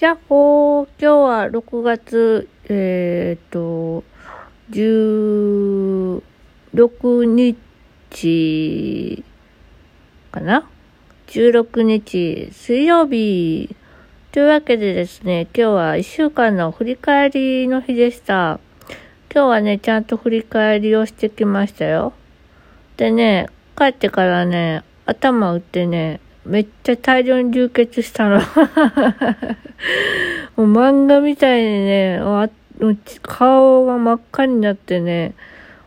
やっほー今日は6月、えっ、と、16日かな ?16 日水曜日。というわけでですね、今日は1週間の振り返りの日でした。今日はね、ちゃんと振り返りをしてきましたよ。でね、帰ってからね、頭打ってね、めっちゃ大量に流血したの。もう漫画みたいにね、顔が真っ赤になってね、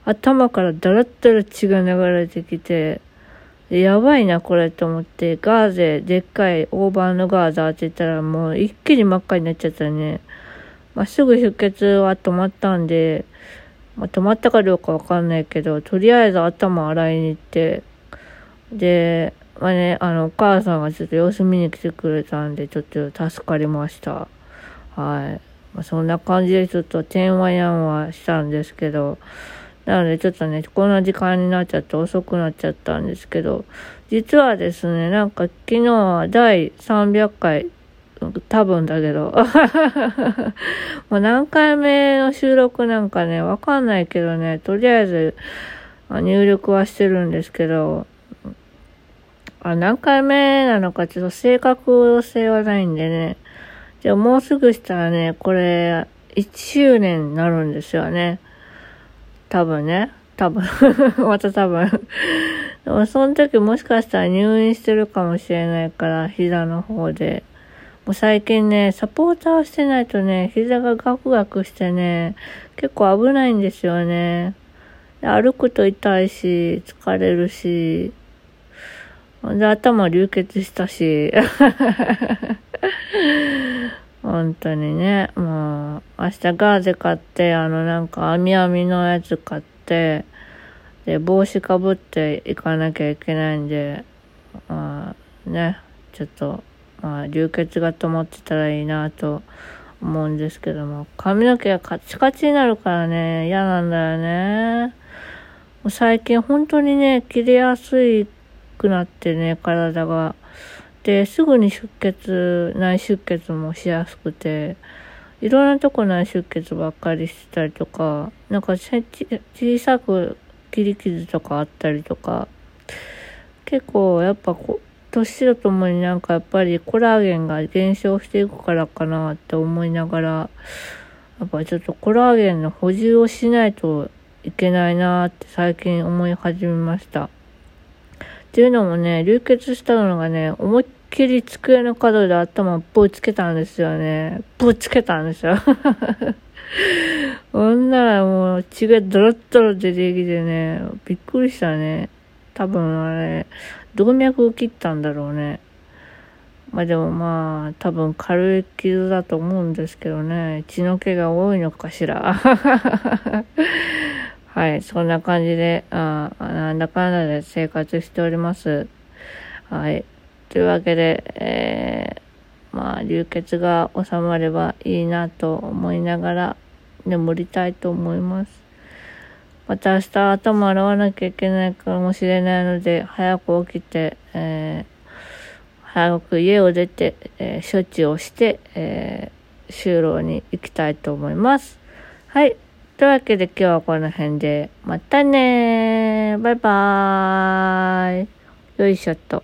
頭からだらだら血が流れてきて、やばいな、これと思って、ガーゼ、でっかい大判のガーゼ当てたらもう一気に真っ赤になっちゃったね。まあ、すぐ出血は止まったんで、まあ、止まったかどうかわかんないけど、とりあえず頭洗いに行って、で、まあね、あの、お母さんがちょっと様子見に来てくれたんで、ちょっと助かりました。はい。まあ、そんな感じでちょっと、てんわやんはしたんですけど、なのでちょっとね、こんな時間になっちゃって遅くなっちゃったんですけど、実はですね、なんか昨日は第300回、多分だけど、もう何回目の収録なんかね、わかんないけどね、とりあえず入力はしてるんですけど、あ、何回目なのかちょっと正確性はないんでね。じゃあもうすぐしたらね、これ、1周年になるんですよね。多分ね。多分。また多分。でもその時もしかしたら入院してるかもしれないから、膝の方で。もう最近ね、サポーターしてないとね、膝がガクガクしてね、結構危ないんですよね。歩くと痛いし、疲れるし、で、頭流血したし。本当にね、もう、明日ガーゼ買って、あの、なんか、網網のやつ買って、で、帽子かぶっていかなきゃいけないんで、まあ、ね、ちょっと、まあ、流血が止まってたらいいなと思うんですけども、髪の毛がカチカチになるからね、嫌なんだよね。最近本当にね、切れやすいくなってね、体が。で、すぐに出血、内出血もしやすくて、いろんなとこ内出血ばっかりしてたりとか、なんか小さく切り傷とかあったりとか、結構やっぱこ年とともになんかやっぱりコラーゲンが減少していくからかなって思いながら、やっぱちょっとコラーゲンの補充をしないといけないなって最近思い始めました。っていうのもね、流血したのがね、思いっきり机の角で頭をぶつけたんですよね。ぶつけたんですよ。ほんならもう血がドロッドロ出てきてね、びっくりしたね。多分あれ、動脈を切ったんだろうね。まあでもまあ、多分軽い傷だと思うんですけどね。血の気が多いのかしら。はい、そんな感じで、あなんだかんだで生活しております。はい。というわけで、えー、まあ、流血が収まればいいなと思いながら眠りたいと思います。また明日頭洗わなきゃいけないかもしれないので、早く起きて、えー、早く家を出て、えー、処置をして、えー、就労に行きたいと思います。はい。というわけで今日はこの辺で、またねバイバーイ。よいしょっと。